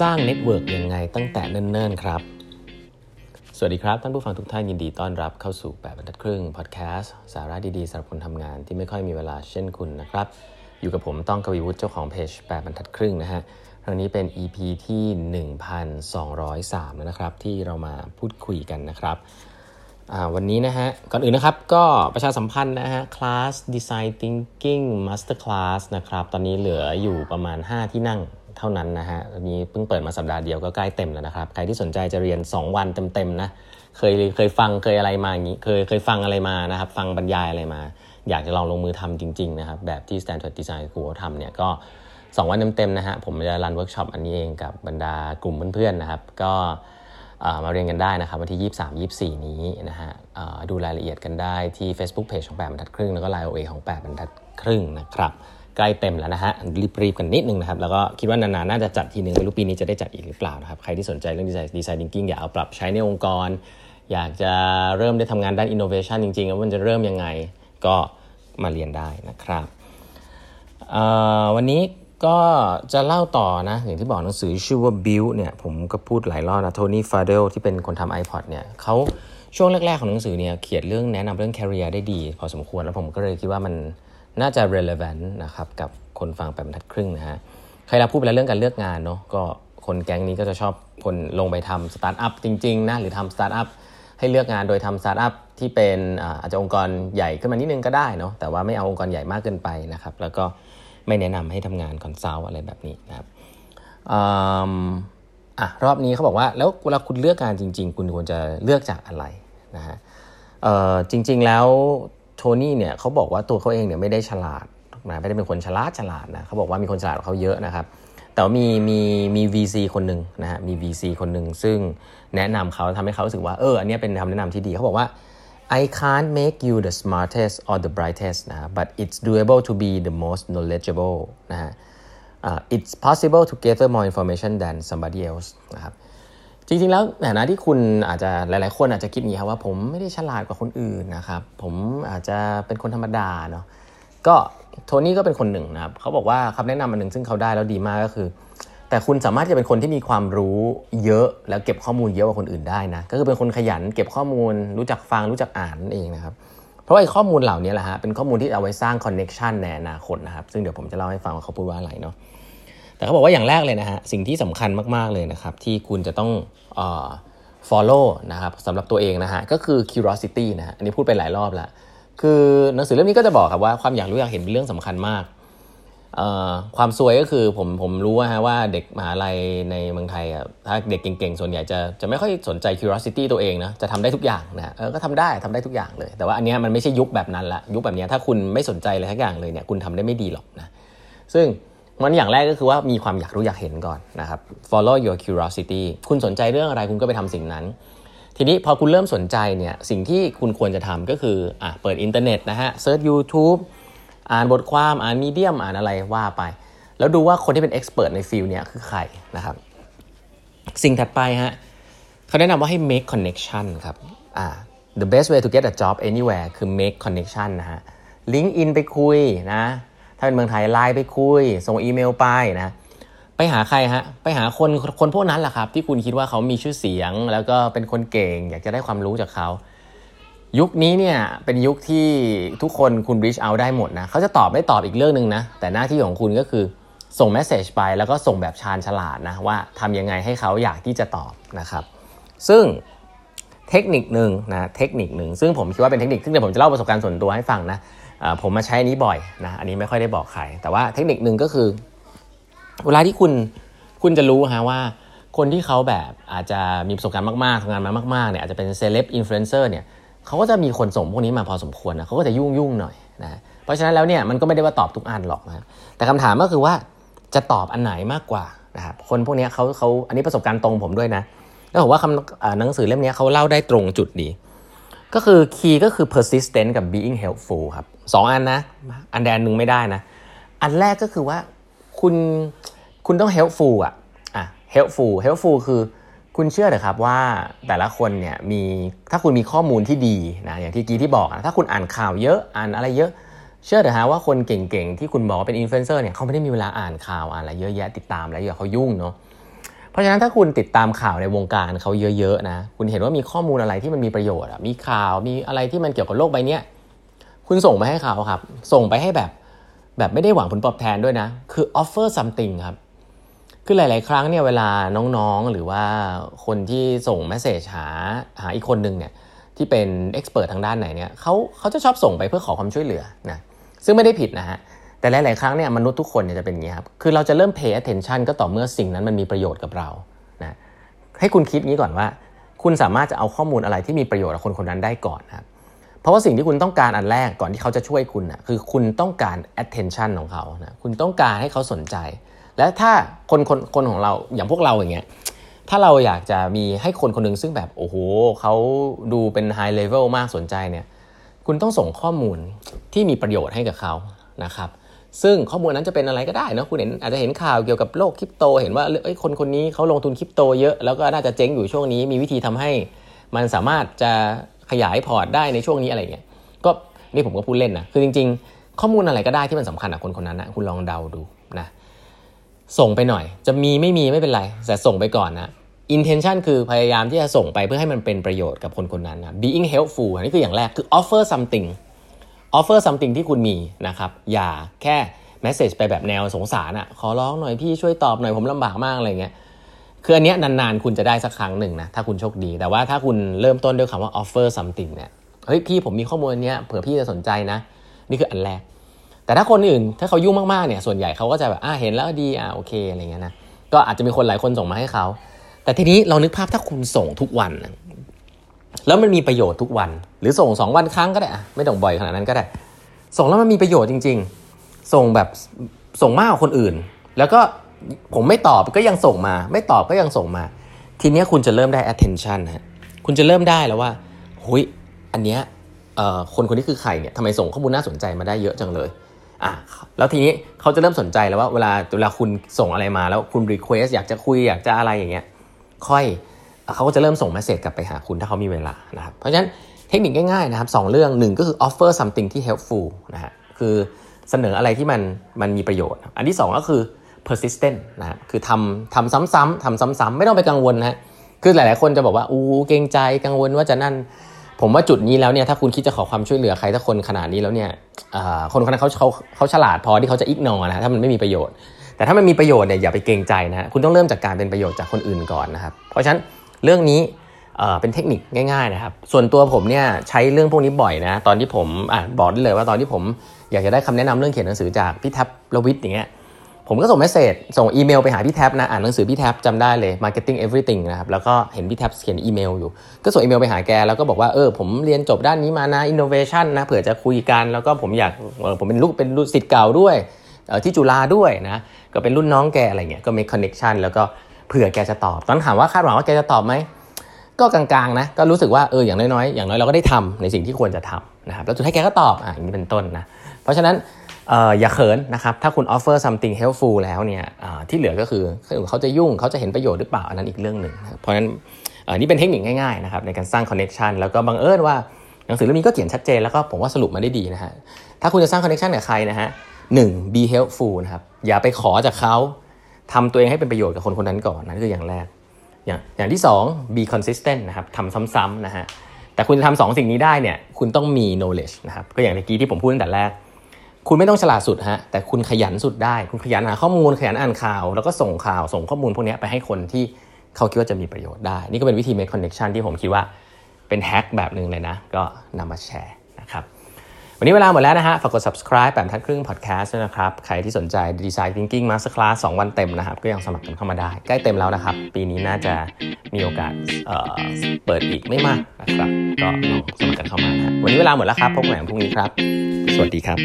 สร้าง network ยังไงตั้งแต่เนิ่นๆครับ สวัสดีครับ ท่านผู้ฟังทุกท่านยินดีต้อนรับเข้าสู่ 8บรรทัดครึ่งพอดแคสต์สาระดีๆสำหรับคนทำงานที่ไม่ค่อยมีเวลาเช่นคุณนะครับ อยู่กับผมต้องกวีวุฒิเจ้าของเพจ8บรรทัดครึ่งนะฮะครั้งนี้เป็น EP ที่ 1203 แล้วนะครับ ที่เรามาพูดคุยกันนะครับวันนี้นะฮะ ก่อนอื่นนะครับ ก็ประชาสัมพันธ์นะฮะ คลาส Design Thinking Master Class นะครับ ตอนนี้เหลืออยู่ประมาณ 5 ที่นั่ง เท่านั้นนะฮะตอนนี้เพิ่งเปิดมาสัปดาห์เดียวก็ใกล้เต็มแล้วนะครับ ใครที่สนใจจะเรียน 2 วันเต็มๆนะเคยเคยฟังเคยอะไรมาอย่างนี้เคยเคยฟังอะไรมานะครับ ฟังบรรยายอะไรมา อยากจะลองลงมือทำจริงๆนะครับ แบบที่ Stanford Design School ทำเนี่ยก็ 2 วันเต็มๆนะฮะผมจะ run workshop อันนี้เองกับบรรดากลุ่มเพื่อนๆนะครับ ก็มาเรียนกันได้นะครับวันที่ 23 24 นี้นะฮะดูรายละเอียดกันได้ที่ Facebook Page ของ8บรรทัดครึ่งแล้วก็ Line OA ของ 8บรรทัดครึ่งนะครับ ใกล้เต็มแล้วนะฮะรีบๆกันนิดนึงนะครับ แล้วก็คิดว่านานๆน่าจะจัดทีนึงไม่รู้ปีนี้จะได้จัดอีกหรือเปล่านะครับ ใครที่สนใจเรื่อง design design thinking อยากเอาปรับใช้ในองค์กร อยากจะเริ่มได้ทำงานด้านอินโนเวชันจริงๆว่ามันจะเริ่มยังไงก็มาเรียนได้นะครับวันนี้ก็จะเล่าต่อนะ อย่างที่บอกหนังสือชื่อว่า Build เนี่ยผมก็พูดหลายรอบนะโทนี่ฟาเดลที่เป็นคนทำ iPod เนี่ยเขาช่วงแรก ๆ ของหนังสือเนี่ยเขียนเรื่องแนะนำเรื่อง career ได้ดี พอสมควรแล้วผมก็เลยคิดว่ามัน น่าจะ relevant นะครับกับคนฟังแบบแปดครึ่งนะฮะใครเราพูดไปแล้วเรื่องการเลือกงานเนาะก็คนแก๊งนี้ก็จะชอบคนลงไปทำสตาร์ทอัพจริงๆนะหรือทำสตาร์ทอัพให้เลือกงานโดยทำสตาร์ทอัพที่เป็นอาจจะองค์กรใหญ่ขึ้นมานิดนึงก็ได้เนาะแต่ว่าไม่เอาองค์กรใหญ่มากเกินไปนะครับแล้วก็ไม่แนะนำให้ทำงาน consult อะไรแบบนี้นะครับอะรอบนี้เขาบอกว่าแล้วเวลาคุณเลือกงานจริง ๆ คุณควรจะเลือกจากอะไรนะฮะจริง ๆ แล้ว โทนี่เนี่ยเขาบอกว่าตัวเขาเองเนี่ยไม่ได้ฉลาดนะไม่ได้เป็นคนฉลาดฉลาดนะเขาบอกว่ามีคนฉลาดเขาเยอะนะครับ แต่มีมีมี VC คนหนึ่งนะฮะมี VC คนหนึ่งซึ่งแนะนำเขาทำให้เขารู้สึกว่าเอออันนี้เป็นคำแนะนำที่ดีเขาบอกว่า I can't make you the smartest or the brightest นะ but it's doable to be the most knowledgeable นะฮะ uh, it's possible to gather more information than somebody else นะครับ จริงๆแล้วในฐานะที่คุณอาจจะหลาย ๆ คนอาจจะคิดอย่างนี้ครับว่าผมไม่ได้ฉลาดกว่าคนอื่นนะครับ ผมอาจจะเป็นคนธรรมดาเนาะก็โทนี่ก็เป็นคนหนึ่งนะครับเขาบอกว่าคำแนะนำอันหนึ่งซึ่งเขาได้แล้วดีมากก็คือ แต่คุณสามารถจะเป็นคนที่มีความรู้เยอะแล้วเก็บข้อมูลเยอะกว่าคนอื่นได้นะก็คือเป็นคนขยันเก็บข้อมูล รู้จักฟังรู้จักอ่านนั่นเองนะครับเพราะว่าไอ้ข้อมูลเหล่านี้แหละฮะเป็นข้อมูลที่เอาไว้สร้างคอนเน็ชันในอนาคตนะครับซึ่งเดี๋ยวผมจะเล่าให้ฟังว่าเขาพูดว่าอะไรเนาะ แต่เขาบอกว่าอย่างแรกเลยนะฮะสิ่งที่สำคัญมากๆเลยนะครับ ที่คุณจะต้องเอ่อ follow นะครับสำหรับตัวเองนะฮะก็คือ curiosity นะฮะอันนี้พูดไปหลายรอบแล้วคือหนังสือเล่มนี้ก็จะบอกครับว่าความอยากรู้อยากเห็นเป็นเรื่องสำคัญมากความซวยก็คือผมผมรู้ฮะว่าเด็กมหาลัยในเมืองไทยอะถ้าเด็กเก่งๆ ส่วนใหญ่จะจะไม่ค่อยสนใจ curiosity ตัวเองนะจะทำได้ทุกอย่างนะเออก็ทำได้ทำได้ทุกอย่างเลย แต่ว่าอันนี้มันไม่ใช่ยุคแบบนั้นละยุคแบบนี้ถ้าคุณไม่สนใจอะไรทุกอย่างเลยเนี่ยคุณทำได้ไม่ดีหรอกนะซึ่ง มันอย่างแรกก็คือว่ามีความอยากรู้อยากเห็นก่อนนะครับ follow your curiosity คุณสนใจเรื่องอะไรคุณก็ไปทำสิ่งนั้น ทีนี้พอคุณเริ่มสนใจเนี่ยสิ่งที่คุณควรจะทำก็คืออะเปิดอินเทอร์เน็ตนะฮะ search YouTube อ่านบทความอ่าน Medium อ่านอะไรว่าไป แล้วดูว่าคนที่เป็น expert ใน field เนี้ยคือใครนะครับ สิ่งถัดไปฮะเขาแนะนำว่าให้ make connection ครับอ่า the best way to get a job anywhere คือ make connection นะฮะลิงก์อินไปคุยนะ ถ้าเป็นเมืองไทยไลน์ไปคุย ส่งอีเมลไปนะไปหาใครฮะไปหาคนคนพวกนั้นแหละครับ ที่คุณคิดว่าเขามีชื่อเสียง แล้วก็เป็นคนเก่ง อยากจะได้ความรู้จากเขายุคนี้เนี่ยเป็นยุคที่ทุกคนคุณ reach out ได้หมดนะเขาจะตอบไม่ตอบอีกเรื่องหนึ่งนะแต่หน้าที่ของคุณก็คือส่งเมสเซจไปแล้วก็ส่งแบบชาญฉลาดนะว่าทำยังไงให้เขาอยากที่จะตอบนะครับ ซึ่งเทคนิคหนึ่งนะเทคนิคหนึ่งซึ่งผมคิดว่าเป็นเทคนิคซึ่งเดี๋ยวผมจะเล่าประสบการณ์ส่วนตัวให้ฟังนะ ผมมาใช้อันนี้บ่อยนะอันนี้ไม่ค่อยได้บอกใคร แต่ว่าเทคนิคหนึ่งก็คือ เวลาที่คุณคุณจะรู้ฮะว่าคนที่เขาแบบอาจจะมีประสบการณ์มากๆทำงานมามากๆเนี่ยอาจจะเป็นเซเลบอินฟลูเอนเซอร์เนี่ยเขาก็จะมีคนส่งพวกนี้มาพอสมควรนะเขาก็จะยุ่งยุ่งหน่อยนะเพราะฉะนั้นแล้วเนี่ยมันก็ไม่ได้ว่าตอบทุกอันหรอกนะแต่คำถามก็คือว่าจะตอบอันไหนมากกว่านะครับคนพวกนี้เขาเขาอันนี้ประสบการณ์ตรงผมด้วยนะแล้วผมว่าคำหนังสือเล่มนี้เขาเล่าได้ตรงจุดดี ก็คือคีย์ก็คือ persistent กับ being helpful ครับสองอันนะ อันแดนหนึ่งไม่ได้นะ อันแรกก็คือว่าคุณคุณต้อง helpful อะอะ helpful helpful คือคุณเชื่อเถอครับว่าแต่ละคนเนี่ยมีถ้าคุณมีข้อมูลที่ดีนะอย่างที่กี้ที่บอกนะถ้าคุณอ่านข่าวเยอะอ่านอะไรเยอะ เชื่อเถอะฮะว่าคนเก่งๆ ที่คุณบอกว่าเป็นอินฟลูเอนเซอร์เนี่ยเขาไม่ได้มีเวลาอ่านข่าวอ่านอะไรเยอะแยะติดตามอะไรเยอะเขายุ่งเนาะ เพราะฉะนั้นถ้าคุณติดตามข่าวในวงการเขาเยอะๆนะ คุณเห็นว่ามีข้อมูลอะไรที่มันมีประโยชน์มีข่าวมีอะไรที่มันเกี่ยวกับโลกใบนี้คุณส่งไปให้เขาครับ ส่งไปให้แบบแบบไม่ได้หวังผลตอบแทนด้วยนะ คือ offer something ครับคือหลาย ๆ ครั้งเนี่ยเวลาน้องๆ หรือว่าคนที่ส่ง message หาหาอีกคนหนึ่งเนี่ยที่เป็น expert ทางด้านไหนเนี่ยเขาเขาจะชอบส่งไปเพื่อขอความช่วยเหลือนะซึ่งไม่ได้ผิดนะฮะ แต่หลาย ๆ ครั้งเนี่ยมนุษย์ทุกคนเนี่ยจะเป็นอย่างนี้ครับ คือเราจะเริ่ม pay attention ก็ต่อเมื่อสิ่งนั้นมันมีประโยชน์กับเรานะให้คุณคิดงี้ก่อนว่า คุณสามารถจะเอาข้อมูลอะไรที่มีประโยชน์กับคนคนนั้นได้ก่อนนะครับเพราะว่าสิ่งที่คุณต้องการอันแรกก่อนที่เขาจะช่วยคุณนะคือคุณต้องการ attention ของเขานะคุณต้องการให้เขาสนใจ และถ้าคนคนคนของเราอย่างพวกเราอย่างเงี้ยถ้าเราอยากจะมีให้คนคนนึงซึ่งแบบโอ้โหเขาดูเป็น high level มากสนใจเนี่ยคุณต้องส่งข้อมูลที่มีประโยชน์ให้กับเขานะครับ ซึ่งข้อมูลนั้นจะเป็นอะไรก็ได้นะคุณเห็นอาจจะเห็นข่าวเกี่ยวกับโลกคริปโต เห็นว่าเอ้ยคนคนนี้เขาลงทุนคริปโตเยอะแล้วก็น่าจะเจ๊งอยู่ช่วงนี้ มีวิธีทำให้มันสามารถจะขยายพอร์ตได้ในช่วงนี้อะไรเงี้ยก็นี่ผมก็พูดเล่นนะคือจริง ๆ ข้อมูลอะไรก็ได้ที่มันสำคัญกับคนคนนั้นนะคุณลองเดาดูนะส่งไปหน่อย จะมีไม่มีไม่เป็นไร แต่ส่งไปก่อนนะ intention คือพยายามที่จะส่งไปเพื่อให้มันเป็นประโยชน์กับคนคนนั้นนะ being helpful อันนี้คืออย่างแรกคือ offer something offer something ที่คุณมีนะครับอย่าแค่ message ไปแบบแนวสงสารอะขอร้องหน่อยพี่ช่วยตอบหน่อยผมลำบากมากอะไรเงี้ยคืออันเนี้ยนานๆ คุณจะได้สักครั้งหนึ่งนะถ้าคุณโชคดี แต่ว่าถ้าคุณเริ่มต้นด้วยคำว่า offer something เนี่ยเฮ้ยพี่ผมมีข้อมูลเนี้ยเผื่อพี่จะสนใจนะ นี่คืออันแรก แต่ถ้าคนอื่นถ้าเขายุ่งมากๆเนี่ยส่วนใหญ่เขาก็จะแบบอ่าเห็นแล้วดีอ่าโอเคอะไรเงี้ยนะก็อาจจะมีคนหลายคนส่งมาให้เขา แต่ทีนี้เรานึกภาพถ้าคุณส่งทุกวัน แล้วมันมีประโยชน์ทุกวัน รือส่งสองวันครั้งก็ได้อะไม่ต้องบ่อยขนาดนั้นก็ได้ ส่งแล้วมันมีประโยชน์จริง ๆ ส่งแบบส่งมากกว่าคนอื่น แล้วก็ผมไม่ตอบก็ยังส่งมา ไม่ตอบก็ยังส่งมา ทีนี้คุณจะเริ่มได้ attention ฮะคุณจะเริ่มได้แล้วว่าหุยอันเนี้ยคนคนนี้คือใครเนี่ยทำไมส่งข้อมูลน่าสนใจมาได้เยอะจังเลยอะแล้วทีนี้เขาจะเริ่มสนใจแล้วว่าเวลาเวลาคุณส่งอะไรมาแล้วคุณ request อยากจะคุยอยากจะอะไรอย่างเงี้ยค่อยเขาก็จะเริ่มส่งเมสเซจกลับไปหาคุณถ้าเขามีเวลานะครับเพราะฉะนั้น เทคนิคง่ายๆนะครับสเรื่องหนึ่งก็คือ offer something ที่ helpful นะฮะคือเสนออะไรที่มันมันมีประโยชน์ อันที่ 2 ก็คือ persistent นะคือทำทำซ้ำๆทำซ้ำๆไม่ต้องไปกังวลนะคือหลายๆคนจะบอกว่าอู้เกรงใจกังวลว่าจะนั่น ผมว่าจุดนี้แล้วเนี่ยถ้าคุณคิดจะขอความช่วยเหลือใครถ้าคนขนาดนี้แล้วเนี่ยคนคนนั้นเขาเขาเขาฉลาดพอที่เขาจะอิกนอนะถ้ามันไม่มีประโยชน์ แต่ถ้ามันมีประโยชน์เนี่ยอย่าไปเกรงใจนะคุณต้องเริ่มจากการเป็นประโยชน์จากคนอื่นก่อนนะครับเพราะฉะนั้นเรื่องนี้ เป็นเทคนิคง่ายๆนะครับ ส่วนตัวผมเนี่ยใช้เรื่องพวกนี้บ่อยนะ ตอนที่ผมอบอกได้เลยว่าตอนที่ผมอยากจะได้คำแนะนำเรื่องเขียนหนังสือจากพี่แท็บลวิทอย่างเงี้ย ผมก็ส่งเมสเซจส่งอีเมลไปหาพี่แท็บนะ อ่านหนังสือพี่แท็บจำได้เลย Marketing Everything นะครับ แล้วก็เห็นพี่แท็บเขียนอีเมลอยู่ ก็ส่งอีเมลไปหาแก แล้วก็บอกว่า เออ ผมเรียนจบด้านนี้มานะ Innovation นะ เผื่อจะคุยกัน แล้วก็ผมอยาก ผมเป็นลูก เป็นลูกศิษย์เก่าด้วยที่จุฬาด้วยนะ ก็เป็นรุ่นน้องแกอะไรเงี้ย ก็มีคอนเน็ชันแล้วก็เผื่อแกจะตอบ ตอนถามว่าคาดหวังว่าแกจะตอบไหม ก็กลางๆนะก็รู้สึกว่าเอออย่างน้อยๆอย่างน้อยเราก็ได้ทำในสิ่งที่ควรจะทำนะครับแล้วสุดท้ายแกก็ตอบอะอย่างนี้เป็นต้นนะเพราะฉะนั้นอออย่าเขินนะครับถ้าคุณ offer something helpful แล้วเนี่ยที่เหลือก็คือเขาจะยุ่งเขาจะเห็นประโยชน์หรือเปล่าอันนั้นอีกเรื่องหนึ่งเพราะฉะนั้นนี่เป็นเทคนิคง่ายๆนะครับในการสร้าง connection แล้วก็บังเอิญว่าหนังสือเล่มนี้ก็เขียนชัดเจนแล้วก็ผมว่าสรุปมาได้ดีนะฮะถ้าคุณจะสร้าง connection กับใครนะฮะหนึ่ง be helpful นะครับอย่าไปขอจากเขาทำตัวเองให้เป็นประโยชน์กับคนคนนั้นก่อนนั่นคืออย่างแรก อย่างอย่างที่ 2 be consistent นะครับทำซ้ำๆนะฮะแต่คุณจะทำสองสิ่งนี้ได้เนี่ยคุณต้องมี knowledge นะครับก็อย่างเมื่อกี้ที่ผมพูดตั้งแต่แรก คุณไม่ต้องฉลาดสุดฮะแต่คุณขยันสุดได้ คุณขยันหาข้อมูลขยันอ่านข่าว แล้วก็ส่งข่าวส่งข้อมูลพวกนี้ไปให้คนที่เขาคิดว่าจะมีประโยชน์ได้ นี่ก็เป็นวิธี make connection ที่ผมคิดว่าเป็นแฮกแบบหนึ่งเลยนะ ก็นำมาแชร์นะครับ วันนี้เวลาหมดแล้วนะฮะ ฝากกด subscribe แปมทัดครึ่ง podcast ด้วยนะครับ ใครที่สนใจ Design Thinking Masterclass 2 วันเต็มนะครับ ก็ยังสมัครกันเข้ามาได้ ใกล้เต็มแล้วนะครับ ปีนี้น่าจะมีโอกาสเเปิดอีกไม่มากนะครับ ก็ลองสมัครกันเข้ามานะวันนี้เวลาหมดแล้วครับ พบกันใหม่พรุ่งนี้ครับ สวัสดีครับ